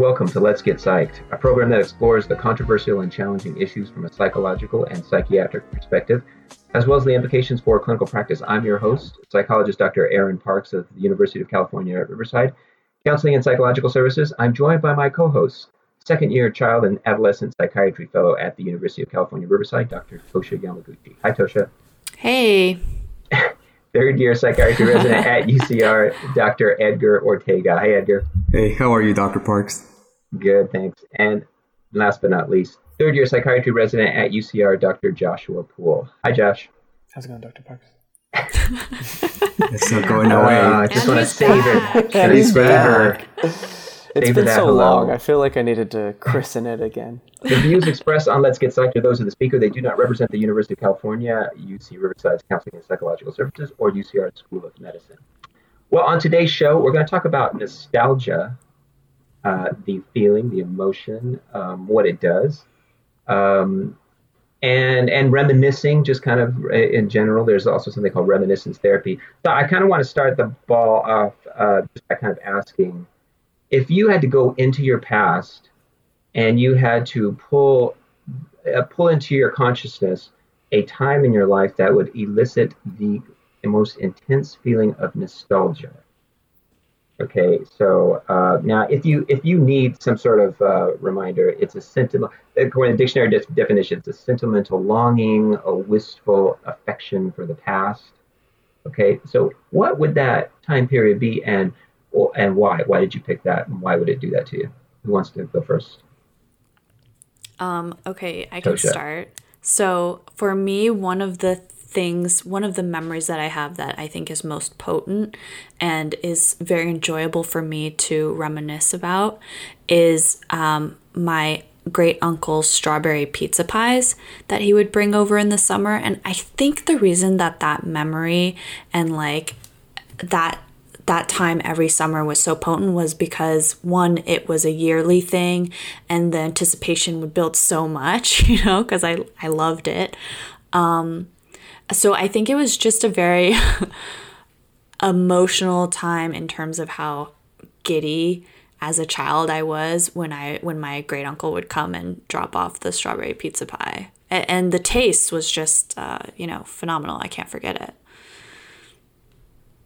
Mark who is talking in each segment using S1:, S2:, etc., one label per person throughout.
S1: and welcome to Let's Get Psyched, a program that explores the controversial and challenging issues from a psychological and psychiatric perspective, as well as the implications for clinical practice. I'm your host, psychologist Dr. Aaron Parks of the University of California at Riverside, Counseling and Psychological Services. I'm joined by my co host, second year child and adolescent psychiatry fellow at the University of California, Riverside, Dr. Tosha Yamaguchi. Hi, Tosha.
S2: Hey.
S1: third year psychiatry resident at UCR, Dr. Edgar Ortega. Hi, Edgar.
S3: Hey, how are you, Dr. Parks?
S1: Good, thanks. And last but not least, third year psychiatry resident at UCR, Dr. Joshua Poole. Hi, Josh.
S4: How's it going, Dr. Parks?
S3: it's not going away. Uh,
S1: I just want to save it.
S4: And he's back. It's Save been so hello. long. I feel like I needed to christen it again.
S1: The views expressed on Let's Get Psyched are those of the speaker. They do not represent the University of California, UC Riverside's Counseling and Psychological Services, or UCR School of Medicine. Well, on today's show, we're going to talk about nostalgia, uh, the feeling, the emotion, um, what it does, um, and and reminiscing, just kind of uh, in general. There's also something called reminiscence therapy. So I kind of want to start the ball off uh, just by kind of asking if you had to go into your past and you had to pull uh, pull into your consciousness a time in your life that would elicit the, the most intense feeling of nostalgia okay so uh, now if you if you need some sort of uh, reminder it's a sentiment according to the dictionary de- definition it's a sentimental longing a wistful affection for the past okay so what would that time period be and well, and why? Why did you pick that, and why would it do that to you? Who wants to go first?
S2: Um, okay, I can start. So for me, one of the things, one of the memories that I have that I think is most potent and is very enjoyable for me to reminisce about is um, my great uncle's strawberry pizza pies that he would bring over in the summer. And I think the reason that that memory and like that that time every summer was so potent was because one, it was a yearly thing, and the anticipation would build so much, you know, because I, I loved it. Um, so I think it was just a very emotional time in terms of how giddy as a child I was when I when my great uncle would come and drop off the strawberry pizza pie, and, and the taste was just uh, you know phenomenal. I can't forget it.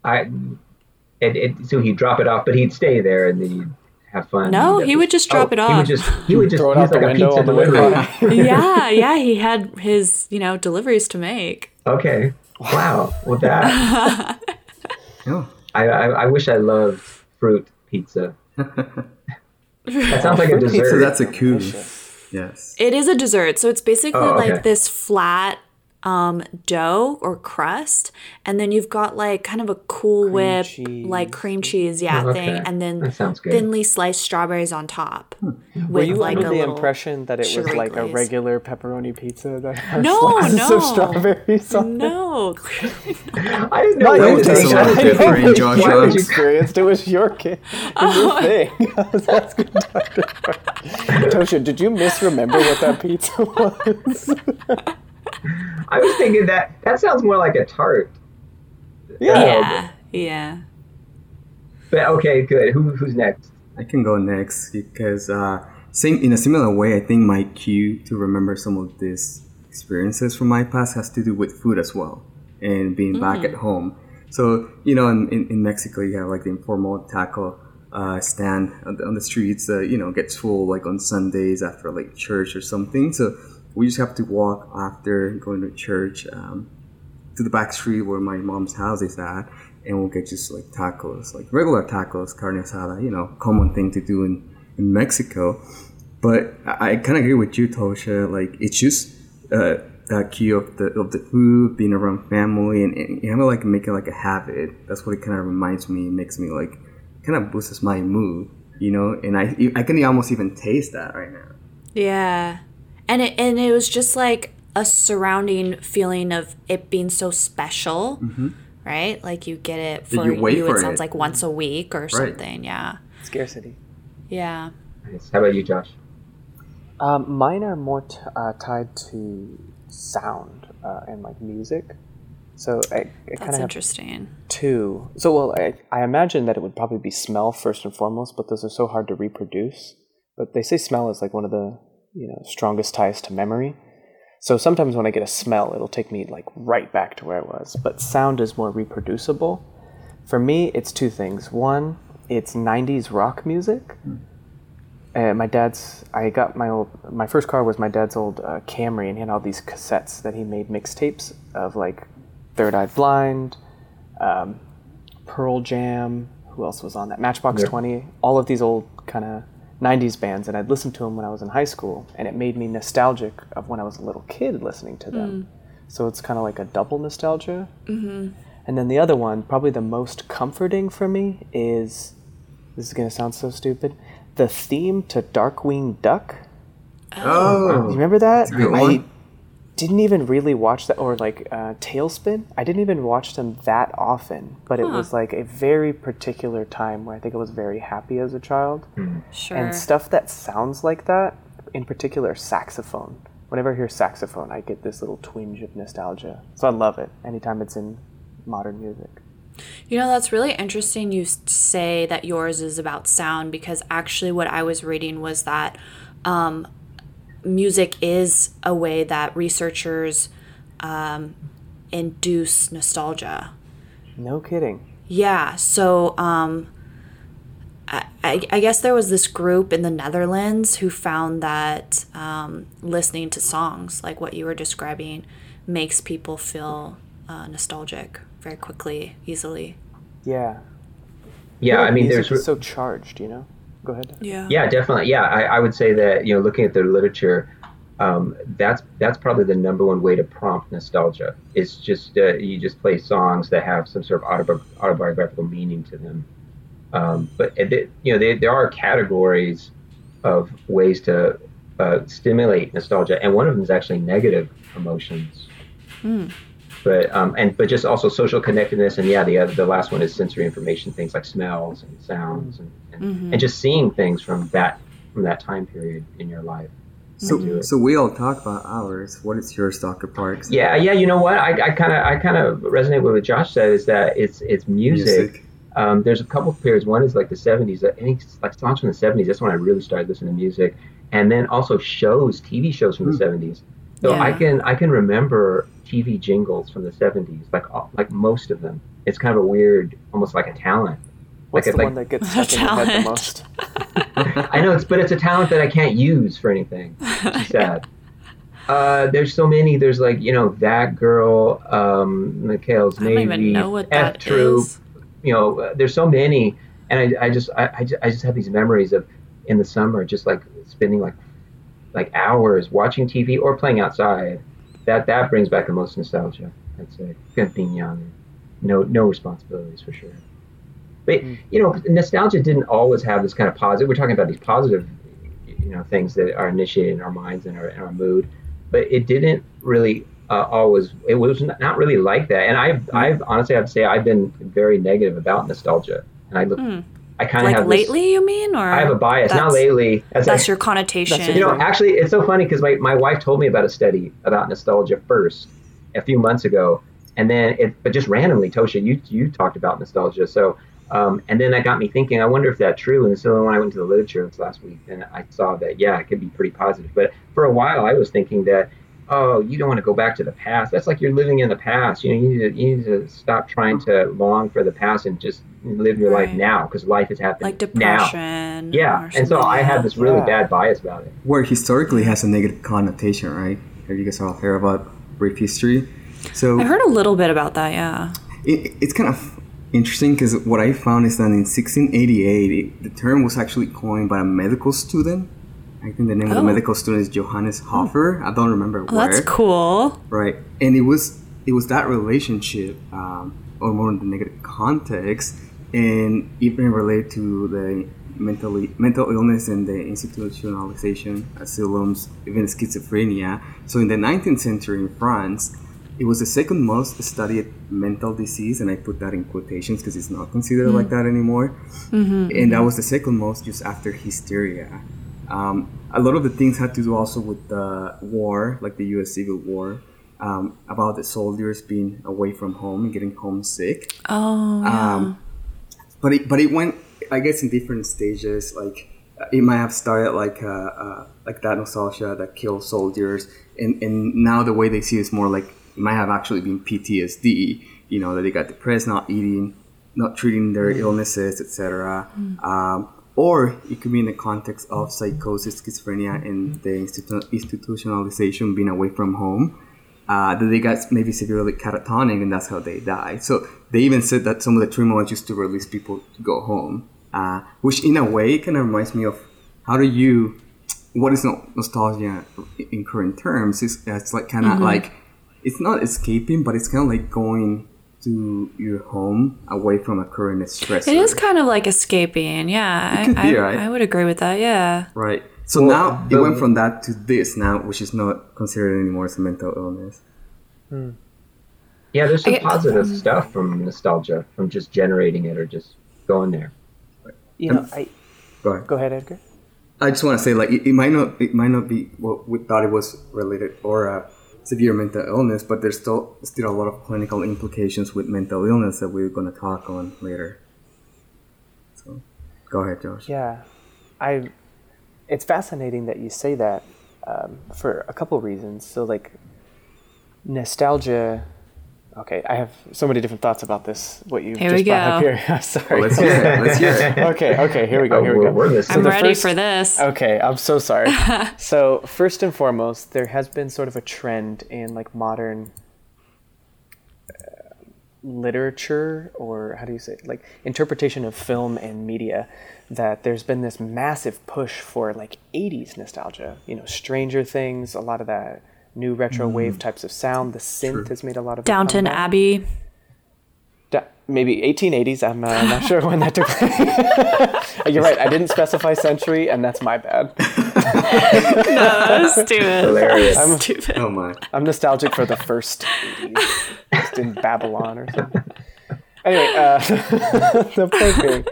S1: I and, and so he'd drop it off, but he'd stay there and then he'd have fun.
S2: No, he would just drop oh, it off.
S1: He would just he would just throw it out the like window on the
S2: delivery. yeah, yeah, he had his you know deliveries to make.
S1: Okay. Wow. Well, that. oh. I, I, I wish I loved fruit pizza. that sounds like a dessert.
S3: So that's a coup. Yes.
S2: It is a dessert. So it's basically oh, okay. like this flat um, dough or crust, and then you've got like kind of a Cool cream Whip, cheese. like cream cheese, yeah, oh, okay. thing, and then thinly sliced strawberries on top. Hmm.
S4: Were you like under the impression that it was like glaze. a regular pepperoni pizza that has
S2: no,
S4: slices
S2: no,
S4: of strawberries on it?
S2: No,
S1: I didn't know that was
S3: a different,
S4: Joshua. experienced it was your kid, oh. your thing. That's good, Tosha, did you misremember what that pizza was?
S1: I was thinking that that sounds more like a tart.
S2: Yeah. yeah.
S1: But okay, good. Who, who's next?
S3: I can go next because uh, same in a similar way. I think my cue to remember some of these experiences from my past has to do with food as well and being mm. back at home. So you know, in, in, in, Mexico, you have like the informal taco uh, stand on the, on the streets. Uh, you know, gets full like on Sundays after like church or something. So we just have to walk after going to church um, to the back street where my mom's house is at, and we'll get just like tacos, like regular tacos, carne asada, you know, common thing to do in, in Mexico. But I, I kind of agree with you, Tosha. Like it's just uh, that cue of the of the food, being around family, and, and have to like make it like a habit. That's what it kind of reminds me. Makes me like kind of boosts my mood, you know. And I I can almost even taste that right now.
S2: Yeah, and it and it was just like a surrounding feeling of it being so special mm-hmm. right like you get it for you, you for it sounds it. like once a week or right. something yeah
S4: scarcity
S2: yeah
S1: nice. how about you josh
S4: um, mine are more t- uh, tied to sound uh, and like music so I, I
S2: That's interesting.
S4: Two. So well, I, I imagine that it would probably be smell first and foremost, but those are so hard to reproduce. but they say smell is like one of the you know strongest ties to memory. So sometimes when I get a smell, it'll take me like right back to where I was. But sound is more reproducible. For me, it's two things. One, it's '90s rock music. Uh, my dad's. I got my old. My first car was my dad's old uh, Camry, and he had all these cassettes that he made mixtapes of like Third Eye Blind, um, Pearl Jam. Who else was on that? Matchbox
S1: Yeah.
S4: Twenty. All of these old kind of '90s bands, and I'd listened to them when I was in high school, and it made me nostalgic of when I was a little kid listening to them. So it's kind of like a double nostalgia. Mm-hmm. And then the other one, probably the most comforting for me, is this is gonna sound so stupid. The theme to Darkwing Duck.
S3: Oh,
S4: You remember that? I
S3: one.
S4: Didn't even really watch that, or like uh, TaleSpin. I didn't even watch them that often, but it was like a very particular time where I think I was very happy as a child.
S2: Sure.
S4: And stuff that sounds like that, in particular saxophone. Whenever I hear saxophone, I get this little twinge of nostalgia. So I love it anytime it's in modern music.
S2: You know, that's really interesting you say that yours is about sound because actually, what I was reading was that um, music is a way that researchers um, induce nostalgia.
S4: No kidding.
S2: Yeah, so um, I, I I guess there was this group in the Netherlands who found that um, listening to songs like what you were describing makes people feel uh, nostalgic very quickly, easily.
S4: Yeah.
S1: Yeah, I mean,
S4: Music
S1: there's
S4: so charged, you know. Go ahead.
S2: Yeah.
S1: Yeah, definitely. Yeah, I, I would say that you know, looking at the literature, um, that's that's probably the number one way to prompt nostalgia. It's just uh, you just play songs that have some sort of autobi- autobiographical meaning to them. Um, but it, it- you know, they, there are categories of ways to uh, stimulate nostalgia, and one of them is actually negative emotions. But um, and but just also social connectedness, and yeah, the other, the last one is sensory information, things like smells and sounds, and, and, and just seeing things from that from that time period in your life.
S3: So, so we all talk about ours. What is yours, Dr. Parks?
S1: Yeah, yeah. You know what? I kind of I kind of resonate with what Josh said is that it's it's music.
S3: Music.
S1: Um, there's a couple of periods. One is like the 70s. I think like songs from the 70s. That's when I really started listening to music, and then also shows, TV shows from the 70s. So I can I can remember TV jingles from the 70s, like like most of them. It's kind of a weird, almost like a talent.
S4: What's
S1: like
S4: the
S1: a,
S4: one that gets stuck in your head the
S2: Talent.
S4: most?
S1: I know it's, but it's a talent that I can't use for anything. It's sad. Uh, there's so many. There's like you know that girl, um, McHale's
S2: I don't
S1: Navy,
S2: even know what
S1: F Troop.
S2: is.
S1: You know, uh, there's so many, and I, I just I, I just I just have these memories of in the summer, just like spending like like hours watching TV or playing outside. That that brings back the most nostalgia. I'd say being young, no no responsibilities for sure. But hmm. you know, nostalgia didn't always have this kind of positive. We're talking about these positive, you know, things that are initiated in our minds and our, in our mood, but it didn't really uh, always. It was not really like that. And I've, hmm. I've honestly, I have to say, I've been very negative about nostalgia, and I look, hmm. I kind of
S2: Like
S1: have this-
S2: lately, you mean, or
S1: I have a bias. Not lately. That's,
S2: That's
S1: like-
S2: your connotation.
S4: That's
S1: you know, actually, it's so funny because my, my wife told me about a study about nostalgia first a few months ago, and then it, but just randomly, Tosha, you you talked about nostalgia, so um, and then that got me thinking. I wonder if that's true. And so when I went to the literature this last week, and I saw that yeah, it could be pretty positive. But for a while, I was thinking that oh, you don't want to go back to the past. That's like you're living in the past. You know, you need to, you need to stop trying to long for the past and just live your life now because life is happening
S2: like
S1: now. Yeah, and so I
S2: like
S1: had this really
S4: Yeah.
S1: bad bias about it.
S3: Where historically has a negative connotation, right? Have you guys all heard about brief history? So
S2: I've heard a little bit about that. Yeah.
S3: it, it's kind of interesting because what I found is that in 1688, it, the term was actually coined by a medical student. I think the name of the
S2: Oh.
S3: medical student is Johannes Hofer. I don't remember
S2: Oh,
S3: where.
S2: that's cool.
S3: Right, and it was it was that relationship, um, or more in the negative context, and even related to the mentally mental illness and the institutionalization, asylums, even schizophrenia. So in the 19th century in France, it was the second most studied mental disease, and I put that in quotations because it's not considered like that anymore. And that was the second most just after hysteria. Um, a lot of the things had to do also with the war, like the U.S. Civil War, um, about the soldiers being away from home and getting homesick.
S2: Oh. Yeah.
S3: Um, but it, but it went, I guess, in different stages. Like it might have started like uh, uh, like that nostalgia that kills soldiers, and and now the way they see it is more like it might have actually been PTSD. You know that they got depressed, not eating, not treating their mm. illnesses, etc. Mm. Um, or it could be in the context of psychosis, schizophrenia, and the institu- institutionalization being away from home. Uh, that they got maybe severely catatonic, and that's how they died. So they even said that some of the treatment was just to release people to go home, uh, which in a way kind of reminds me of how do you, what is nostalgia in current terms? It's, it's like kind of mm-hmm. like, it's not escaping, but it's kind of like going to your home away from a current stress.
S2: It is kind of like escaping. Yeah, I, be, I, right? I, would agree with that. Yeah.
S3: Right. So well, now it went from that to this now, which is not considered anymore as a mental illness.
S1: Hmm. Yeah, there's some positive um, stuff from nostalgia, from just generating it or just going there.
S4: You know, I go ahead. Go ahead, Edgar.
S3: I just want to say, like, it, it, might not, it might not be what we thought it was related or a severe mental illness, but there's still still a lot of clinical implications with mental illness that we're going to talk on later. So, go ahead, Josh.
S4: Yeah, I. It's fascinating that you say that um, for a couple reasons. So, like, nostalgia Okay, I have so many different thoughts about this. What you
S2: here
S4: just
S2: brought
S4: up here. Sorry.
S3: Well, let's hear it. Let's hear it.
S4: okay, okay, here we go. Here we go.
S2: So I'm ready first, for this.
S4: Okay, I'm so sorry. so first and foremost, there has been sort of a trend in like modern uh, literature, or how do you say, it? like interpretation of film and media, that there's been this massive push for like '80s nostalgia. You know, Stranger Things, a lot of that new retro mm. wave types of sound. The synth True. has made a lot of
S2: Downton Abbey.
S4: Da- maybe 1880s. I'm uh, not sure when that took place. You're right. I didn't specify century, and that's my bad.
S2: no, stupid. Hilarious.
S4: I'm,
S2: stupid.
S3: Oh my.
S4: I'm nostalgic for the first 80s, just in Babylon or something. Anyway, uh, the point being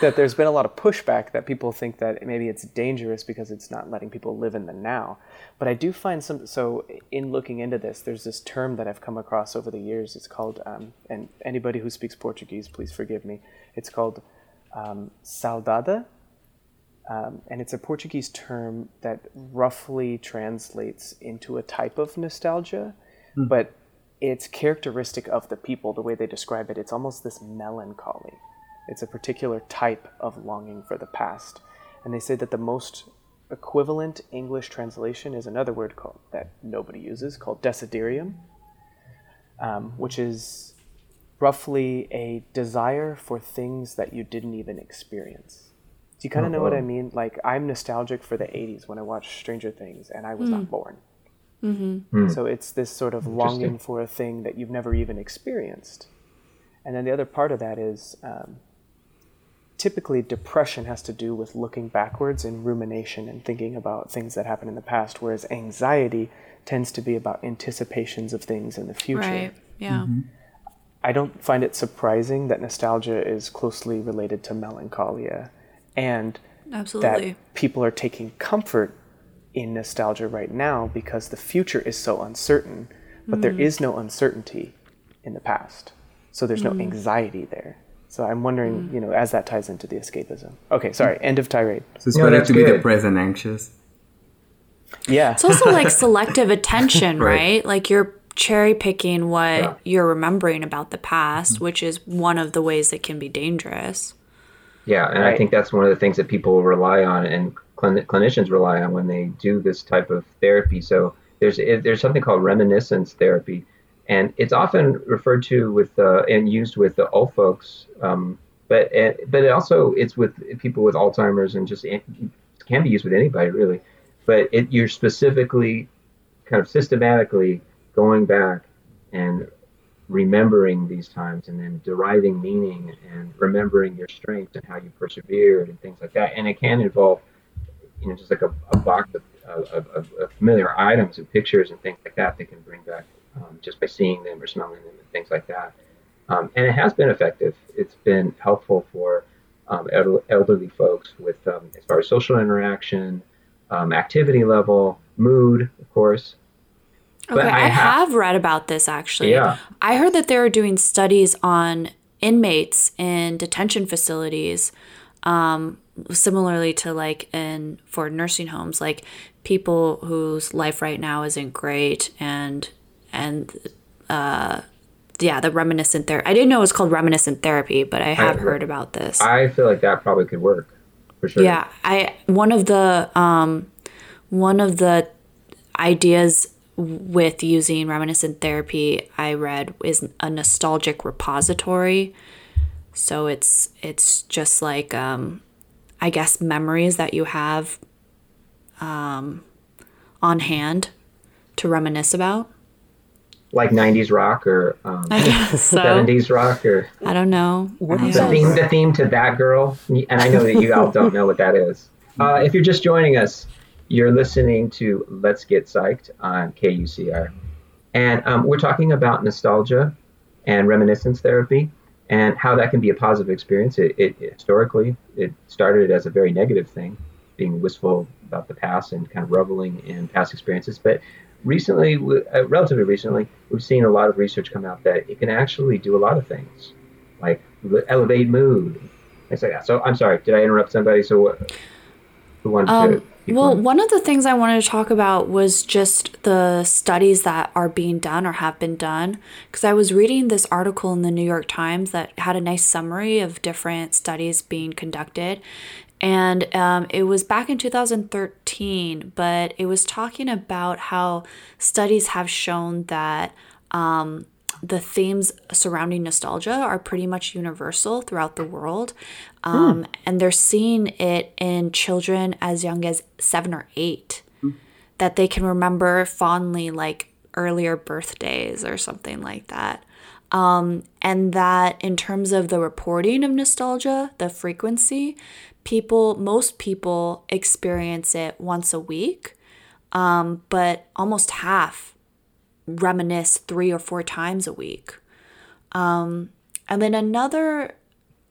S4: that there's been a lot of pushback that people think that maybe it's dangerous because it's not letting people live in the now. But I do find some. So in looking into this, there's this term that I've come across over the years. It's called, um, and anybody who speaks Portuguese, please forgive me. It's called um, saudade, um, and it's a Portuguese term that roughly translates into a type of nostalgia, mm. but it's characteristic of the people. The way they describe it, it's almost this melancholy. It's a particular type of longing for the past, and they say that the most equivalent English translation is another word called that nobody uses called desiderium, um, which is roughly a desire for things that you didn't even experience. Do you kind of know what I mean? Like I'm nostalgic for the '80s when I watched Stranger Things, and I was mm. not born. Mm-hmm. Mm. So it's this sort of longing for a thing that you've never even experienced. And then the other part of that is um, typically depression has to do with looking backwards and rumination and thinking about things that happened in the past, whereas anxiety tends to be about anticipations of things in the future.
S2: Right. Yeah. Mm-hmm.
S4: I don't find it surprising that nostalgia is closely related to melancholia and
S2: Absolutely.
S4: that people are taking comfort in nostalgia right now because the future is so uncertain, but mm. there is no uncertainty in the past. So there's mm. no anxiety there. So I'm wondering, mm. you know, as that ties into the escapism. Okay, sorry. End of tirade.
S3: So it's no, better to good. be depressed and anxious.
S4: Yeah.
S2: It's also like selective attention, right. right? Like you're cherry picking what yeah. you're remembering about the past, mm-hmm. which is one of the ways that can be dangerous.
S1: Yeah, and right. I think that's one of the things that people rely on and clinicians rely on when they do this type of therapy. So there's there's something called reminiscence therapy, and it's often referred to with uh, and used with the old folks. Um, but but it also it's with people with Alzheimer's and just it can be used with anybody really. But it, you're specifically kind of systematically going back and remembering these times and then deriving meaning and remembering your strengths and how you persevered and things like that. And it can involve, you know, just like a, a box of, of, of familiar items and pictures and things like that that can bring back um, just by seeing them or smelling them and things like that. Um, and it has been effective. It's been helpful for um, elderly folks with um, as far as social interaction, um, activity level, mood, of course.
S2: Okay, I, I ha- have read about this actually. Yeah. I heard that they were doing studies on inmates in detention facilities um, similarly to like in for nursing homes, like people whose life right now isn't great and and uh, yeah, the reminiscent therapy. I didn't know it was called reminiscent therapy, but I have I, heard about this.
S1: I feel like that probably could work for sure.
S2: Yeah, I one of the um, one of the ideas with using reminiscent therapy I read is a nostalgic repository. So it's it's just like um, I guess memories that you have um, on hand to reminisce about
S1: like 90s rock or um,
S2: so.
S1: 70s rock or
S2: I don't know.
S1: the theme the theme to that girl and I know that you all don't know what that is. Uh, if you're just joining us, you're listening to Let's Get Psyched on KUCR. And um, we're talking about nostalgia and reminiscence therapy and how that can be a positive experience. It, it historically it started as a very negative thing, being wistful about the past and kind of reveling in past experiences. But recently, uh, relatively recently, we've seen a lot of research come out that it can actually do a lot of things, like elevate mood. Things like that. So I'm sorry, did I interrupt somebody? So what? who wanted um, to?
S2: Well, one of the things I wanted to talk about was just the studies that are being done or have been done. Because I was reading this article in the New York Times that had a nice summary of different studies being conducted. And um, it was back in 2013, but it was talking about how studies have shown that um, the themes surrounding nostalgia are pretty much universal throughout the world. Um, hmm. And they're seeing it in children as young as seven or eight, hmm. that they can remember fondly, like earlier birthdays or something like that. Um, and that in terms of the reporting of nostalgia, the frequency, people, most people experience it once a week, um, but almost half reminisce three or four times a week. Um, and then another,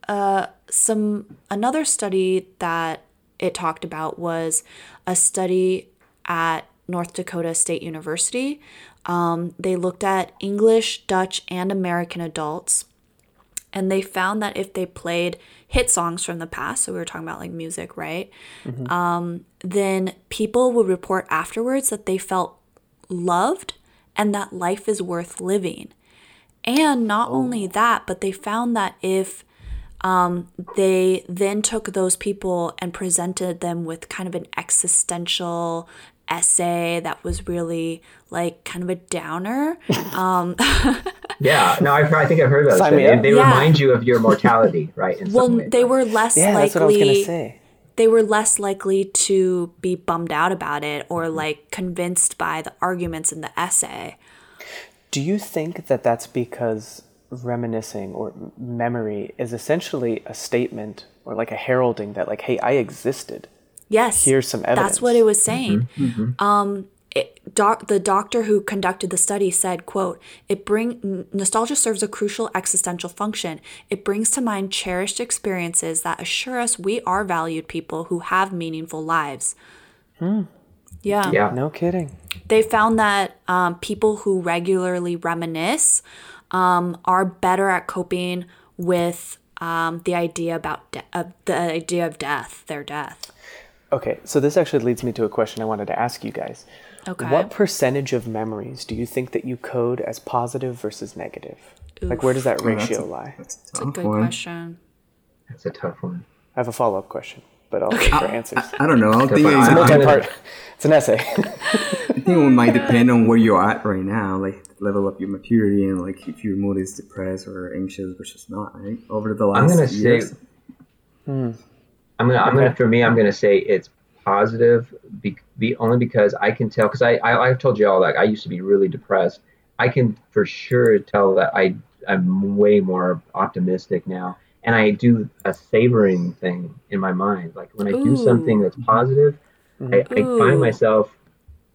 S2: uh, some another study that it talked about was a study at North Dakota State University. Um, they looked at English, Dutch, and American adults and they found that if they played hit songs from the past so we were talking about like music right mm-hmm. um, then people would report afterwards that they felt loved and that life is worth living and not oh. only that but they found that if um, they then took those people and presented them with kind of an existential essay that was really like kind of a downer. Um,
S1: yeah, no, I, I, think I've heard those. They, they yeah. remind you of your mortality, right?
S2: well, way, they right? were less yeah, likely. That's what I was gonna say. They were less likely to be bummed out about it or mm-hmm. like convinced by the arguments in the essay.
S4: Do you think that that's because reminiscing or memory is essentially a statement or like a heralding that like, hey, I existed
S2: Yes.
S4: Here's some evidence.
S2: That's what it was saying. Mm-hmm, mm-hmm. Um, it, doc, the doctor who conducted the study said, quote, it bring nostalgia serves a crucial existential function. It brings to mind cherished experiences that assure us we are valued people who have meaningful lives.
S4: Hmm.
S2: Yeah.
S1: Yeah.
S4: No kidding.
S2: They found that um, people who regularly reminisce um, are better at coping with um, the idea about de- uh, the idea of death, their death.
S4: Okay, so this actually leads me to a question I wanted to ask you guys.
S2: Okay.
S4: What percentage of memories do you think that you code as positive versus negative? Oof. Like, where does that ratio oh, that's a, lie?
S2: That's a, that's a good one. question.
S1: That's a tough one.
S4: I have a follow up question, but I'll wait for answers.
S3: I, I, don't know. I think
S4: it's a multi-part. It's an essay.
S3: I think it might depend on where you're at right now, like level up your maturity and like if your mood is depressed or anxious versus not. Right over the last. I'm gonna years. say.
S1: Hmm. I'm gonna, I'm gonna, for me, I'm gonna say it's positive, be, be only because I can tell. Because I, I, I've told you all that I used to be really depressed. I can for sure tell that I, I'm way more optimistic now, and I do a savoring thing in my mind. Like when I Ooh. do something that's positive, I, I find myself.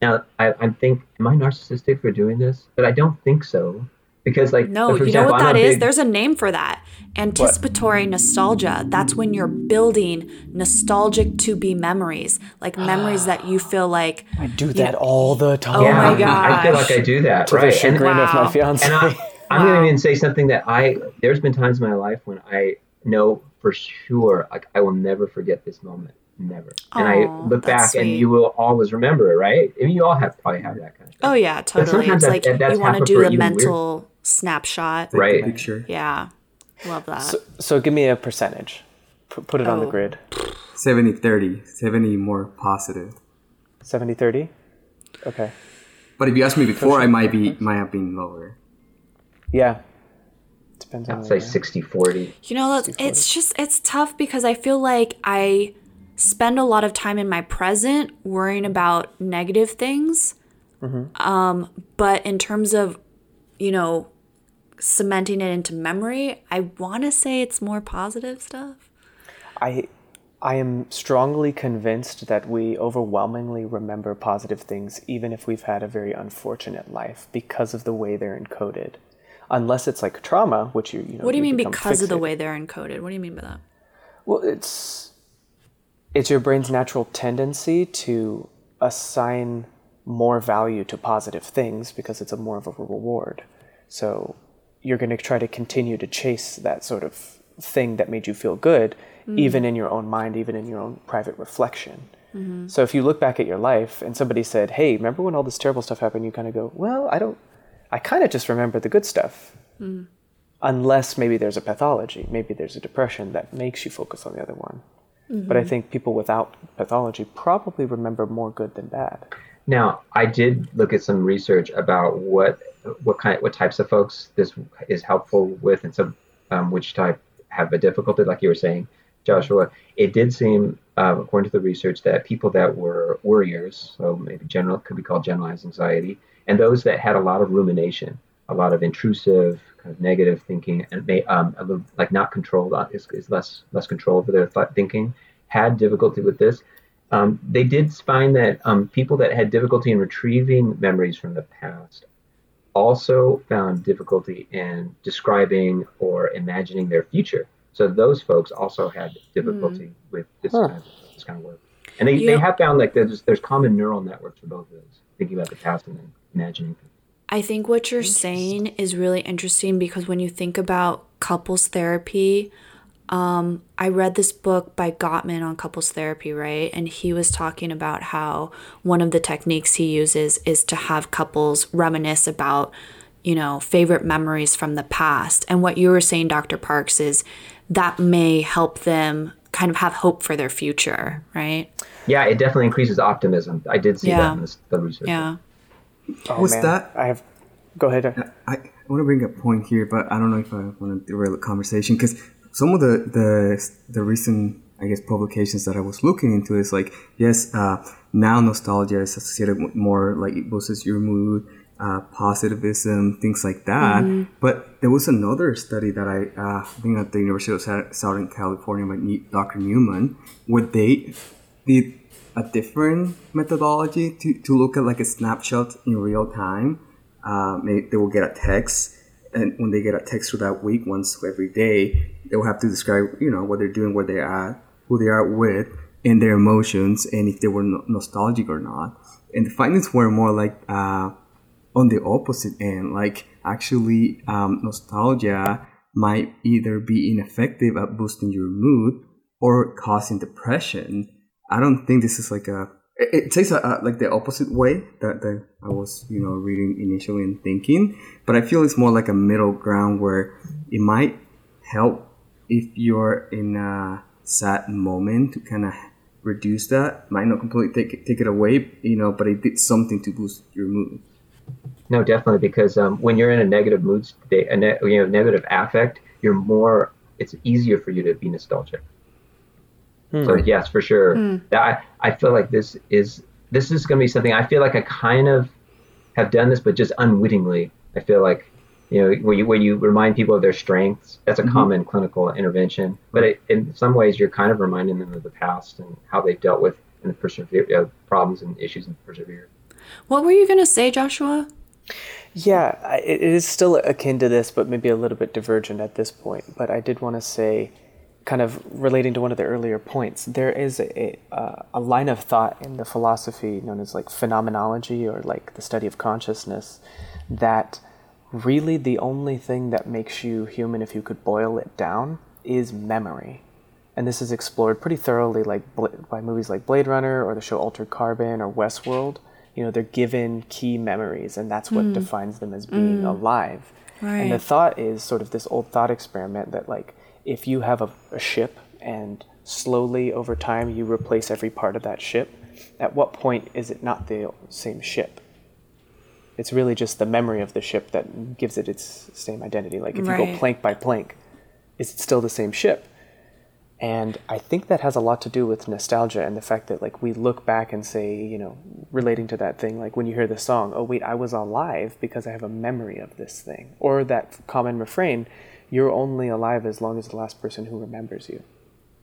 S1: Now I, I think, am I narcissistic for doing this? But I don't think so because like
S2: no you example, know what that is? Big... there's a name for that anticipatory what? nostalgia that's when you're building nostalgic to be memories like ah. memories that you feel like
S4: i do that know, all the oh time
S2: oh my god
S1: i feel like i do that
S4: to
S1: right the
S4: chagrin and, of my fiance
S1: and I, am wow. going to even say something that i there's been times in my life when i know for sure, like I will never forget this moment. Never. Oh, And I look back
S2: sweet.
S1: and you will always remember it, right? I mean, you all have probably have that kind of thing.
S2: Oh yeah, totally. It's
S1: that-
S2: like
S1: that's
S2: you want to do
S1: the
S2: a
S1: even
S2: mental snapshot.
S1: Right.
S3: Picture
S2: Yeah. Love that.
S4: So, so give me a percentage. P- put it on the
S2: Oh.
S4: grid.
S3: 70 30, 70 more positive.
S4: 70 30? Okay.
S3: But if you asked me before, I might be might have been lower.
S4: Yeah. Depends on
S1: I'd
S4: the
S1: say
S4: year.
S1: 60 40.
S2: You know, that's, it's just, it's tough because I feel like I spend a lot of time in my present worrying about negative things. Um, but in terms of, you know, cementing it into memory, I want to say it's more positive stuff.
S4: I I am strongly convinced that we overwhelmingly remember positive things even if we've had a very unfortunate life because of the way they're encoded. Unless it's like trauma, which you you know
S2: What do you mean because of the way they're encoded? What do you mean by that?
S4: Well, it's it's your brain's natural tendency to assign more value to positive things because it's a more of a reward. So you're going to try to continue to chase that sort of thing that made you feel good, mm. even in your own mind, even in your own private reflection. Mm-hmm. So if you look back at your life and somebody said, "Hey, remember when all this terrible stuff happened?" You kind of go, "Well, I don't. I kind of just remember the good stuff." Mm. unless maybe there's a pathology, maybe there's a depression that makes you focus on the other one. But I mm-hmm. think people without pathology probably remember more good than bad.
S1: Now, I did look at some research about what what kind what types of folks this is helpful with, and some um, which type have a difficulty, like you were saying, Joshua. It did seem, um, according to the research, that people that were worriers, so maybe general could be called generalized anxiety, and those that had a lot of rumination, a lot of intrusive kind of negative thinking, and may um, a little like not controlled uh, is, is less less control over their thought thinking, had difficulty with this. Um, they did find that um, people that had difficulty in retrieving memories from the past also found difficulty in describing or imagining their future. So those folks also had difficulty hmm. with this,
S4: Huh.
S1: kind of, this kind of work. And they,
S2: You
S1: they have found like there's there's common neural networks for both of those, thinking about the past and then imagining things.
S2: I think what you're saying is really interesting because when you think about couples therapy, um, I read this book by Gottman on couples therapy, right? And he was talking about how one of the techniques he uses is to have couples reminisce about, you know, favorite memories from the past. And what you were saying, Dr. Parks, is that may help them kind of have hope for their future, right?
S1: Yeah, it definitely increases optimism. I did see
S2: Yeah.
S1: that in this, the research.
S2: Yeah.
S4: Oh,
S3: Was
S4: man.
S3: that-
S4: I have. Go ahead.
S3: I, I want to bring a point here, but I don't know if I want to derail the conversation because some of the, the the recent I guess publications that I was looking into is like yes, uh, now nostalgia is associated with more like it boosts your mood, uh, positivism, things like that. But there was another study that I uh, think at the University of Southern California by Dr. Newman, where they did a different methodology to, to look at like a snapshot in real time. Uh, may they will get a text, and when they get a text for that week, once every day, they will have to describe, you know, what they're doing, where they're who they are with, and their emotions, and if they were no- nostalgic or not. And the findings were more like uh, on the opposite end. Like actually, um, nostalgia might either be ineffective at boosting your mood or causing depression. I don't think this is like a. It, it takes a, a, like the opposite way that, that I was, you know, reading initially and thinking, but I feel it's more like a middle ground where it might help if you're in a sad moment to kind of reduce that. Might not completely take it, take it away, you know, but it did something to boost your mood.
S1: No, definitely, because um, when you're in a negative mood state, a ne- you know, negative affect, you're more. It's easier for you to be nostalgic. So yes, for sure. That I, I feel like this is this is going to be something. I feel like I kind of have done this, but just unwittingly. I feel like you know when you when you remind people of their strengths, that's a common clinical intervention. But it, in some ways, you're kind of reminding them of the past and how they've dealt with and persevere uh, problems and issues and persevere.
S2: What were you going to say, Joshua?
S4: Yeah, I- it it is still akin to this, but maybe a little bit divergent at this point. But I did want to say, kind of relating to one of the earlier points, there is a, a, a line of thought in the philosophy known as like phenomenology or like the study of consciousness that really the only thing that makes you human, if you could boil it down, is memory. and this is explored pretty thoroughly, like by movies like Blade Runner or the show Altered Carbon or Westworld. You know, they're given key memories, and that's what mm. defines them as being mm. alive. Right. And the thought is sort of this old thought experiment that, like, if you have a, a ship and slowly over time you replace every part of that ship, at what point is it not the same ship? It's really just the memory of the ship that gives it its same identity. Like if right. you go plank by plank, is it still the same ship? And I think that has a lot to do with nostalgia and the fact that like we look back and say, you know, relating to that thing, like when you hear the song, oh wait, I was alive because I have a memory of this thing. Or that common refrain, you're only alive as long as the last person who remembers you.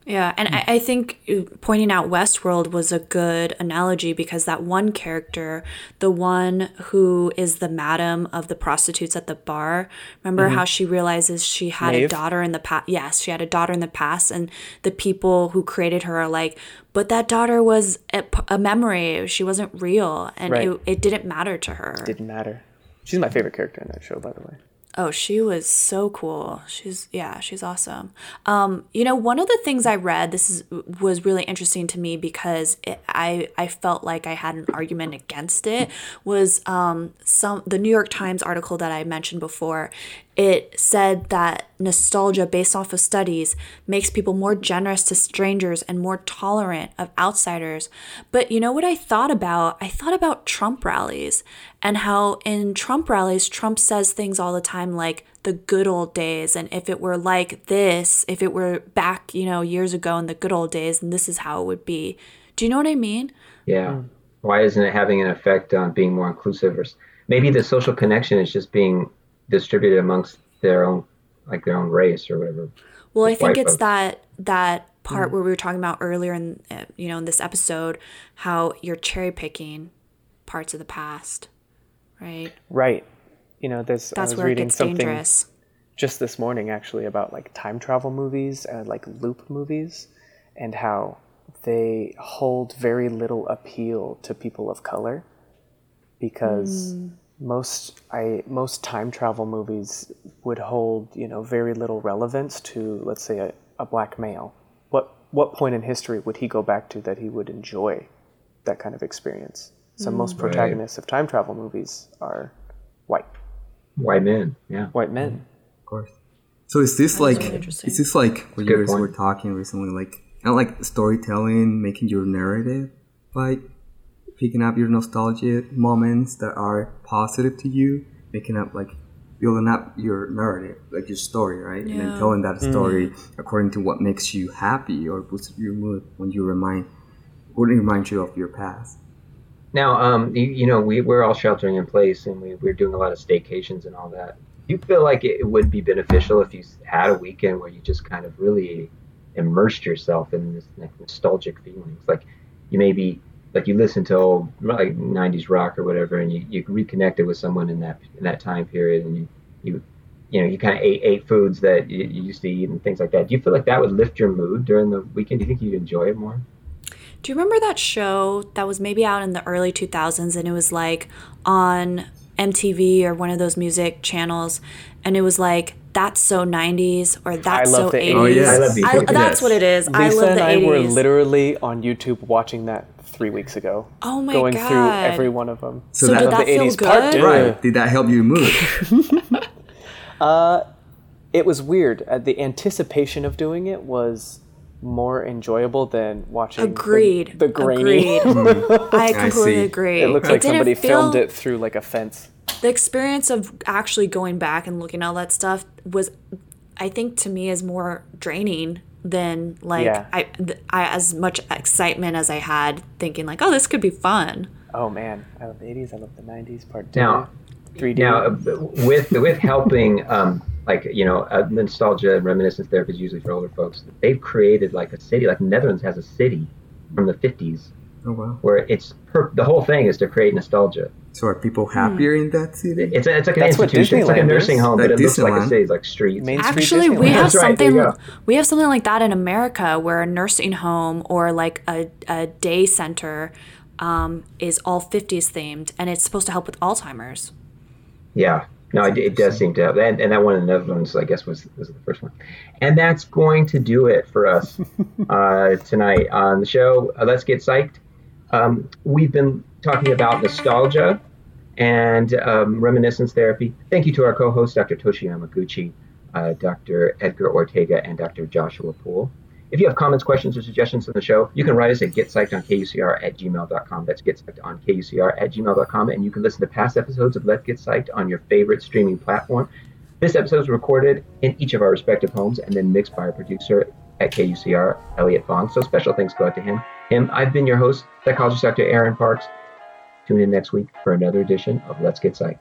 S2: Yeah, and I, I, think uh, pointing out Westworld was a good analogy because that one character, the one who is the madam of the prostitutes at the bar, remember mm-hmm. how she realizes she had Maeve? a daughter in the past? Yes, she had a daughter in the past, and the people who created her are like, but that daughter was a, a memory. She wasn't real, and right. it, it didn't matter to her.
S4: It didn't matter. She's my favorite character in that show, by the way.
S2: Oh, she was so cool. She's yeah, she's awesome. Um, you know, one of the things I read this is was really interesting to me because it, I I felt like I had an argument against it was um, some the New York Times article that I mentioned before it said that nostalgia, based off of studies, makes people more generous to strangers and more tolerant of outsiders. But you know what I thought about? I thought about Trump rallies and how in Trump rallies, Trump says things all the time like the good old days. And if it were like this, if it were back, you know, years ago in the good old days, and this is how it would be. Do you know what I mean?
S1: Yeah. Hmm. Why isn't it having an effect on being more inclusive? Or maybe the social connection is just being distributed amongst their own like their own race or whatever.
S2: Well, I think it's folks. that that part mm where we were talking about earlier in uh, you know in this episode how you're cherry picking parts of the past, right?
S4: Right. You know, there's that's where it gets dangerous. Just this morning, actually, about like time travel movies and like loop movies, and how they hold very little appeal to people of color because mm most I most time travel movies would hold you know very little relevance to let's say a, a black male. What what point in history would he go back to that he would enjoy that kind of experience? So mm. most protagonists right. of time travel movies are white.
S1: White men, yeah.
S4: White men.
S3: Of course. So is this like is this like what you guys were talking recently, like kind of like storytelling, making your narrative like picking up your nostalgia moments that are positive to you, making up like building up your narrative, like your story, right? Yeah. And then telling that story mm. according to what makes you happy or boosts your mood when you remind, when it reminds you of your past.
S1: Now, um, you, you, know, we, we're all sheltering in place and we, we're doing a lot of staycations and all that. Do you feel like it would be beneficial if you had a weekend where you just kind of really immersed yourself in this like, nostalgic feelings? Like you maybe like you listen to old like 90s rock or whatever and you, you reconnected with someone in that in that time period and you you you know you kind of ate, ate foods that you, you used to eat and things like that. Do you feel like that would lift your mood during the weekend? Do you think you'd enjoy it more?
S2: Do you remember that show that was maybe out in the early 2000s and it was like on MTV or one of those music channels and it was like that's so 90s or that's so 80s. Oh, yeah. I love the I, That's what it is.
S4: Lisa I love the and 80s. I were literally on YouTube watching that three weeks ago.
S2: Oh my
S4: going
S2: god!
S4: Going through every one of them.
S2: So, so that, did that feel good?
S3: Right? Did that help you move?
S4: uh, it was weird. Uh, the anticipation of doing it was more enjoyable than watching
S2: agreed
S4: the, the grainy.
S2: Agreed. mm. I completely I agree.
S4: It looks like somebody feel... filmed it through like a fence.
S2: The experience of actually going back and looking at all that stuff was, I think, to me, is more draining than like yeah. I, I as much excitement as I had thinking like oh this could be fun.
S4: Oh man, I love the 80s. I love the 90s. Part two.
S1: Now, 3D. Now uh, with with helping um like you know uh, nostalgia and reminiscence therapy is usually for older folks. They've created like a city. Like Netherlands has a city from the 50s.
S3: Oh wow.
S1: Where it's per- the whole thing is to create nostalgia.
S3: So are people happier mm. in that city?
S1: It's a, it's like an That's institution. It's like a nursing is. home, like but it Disneyland. looks like a city. It's like streets.
S2: Main Actually, Street we have something. We have something like that in America, where a nursing home or like a, a day center um, is all 50s themed, and it's supposed to help with Alzheimer's.
S1: Yeah, No, it, it, does seem to have, and, and that one of the Netherlands, I guess, was was the first one. And that's going to do it for us uh, tonight on the show. Uh, let's get psyched. Um, we've been talking about nostalgia and um, reminiscence therapy. Thank you to our co-hosts, Dr. Toshi Yamaguchi, uh, Dr. Edgar Ortega, and Dr. Joshua Poole. If you have comments, questions, or suggestions on the show, you can write us at getpsyched on KUCR at gmail.com. That's getpsyched on KUCR at gmail.com. And you can listen to past episodes of Let's Get Psyched on your favorite streaming platform. This episode was recorded in each of our respective homes and then mixed by our producer at KUCR, Elliot Fong. So special thanks go out to him. Him, I've been your host, psychologist Dr. Aaron Parks. Tune in next week for another edition of Let's Get Psyched.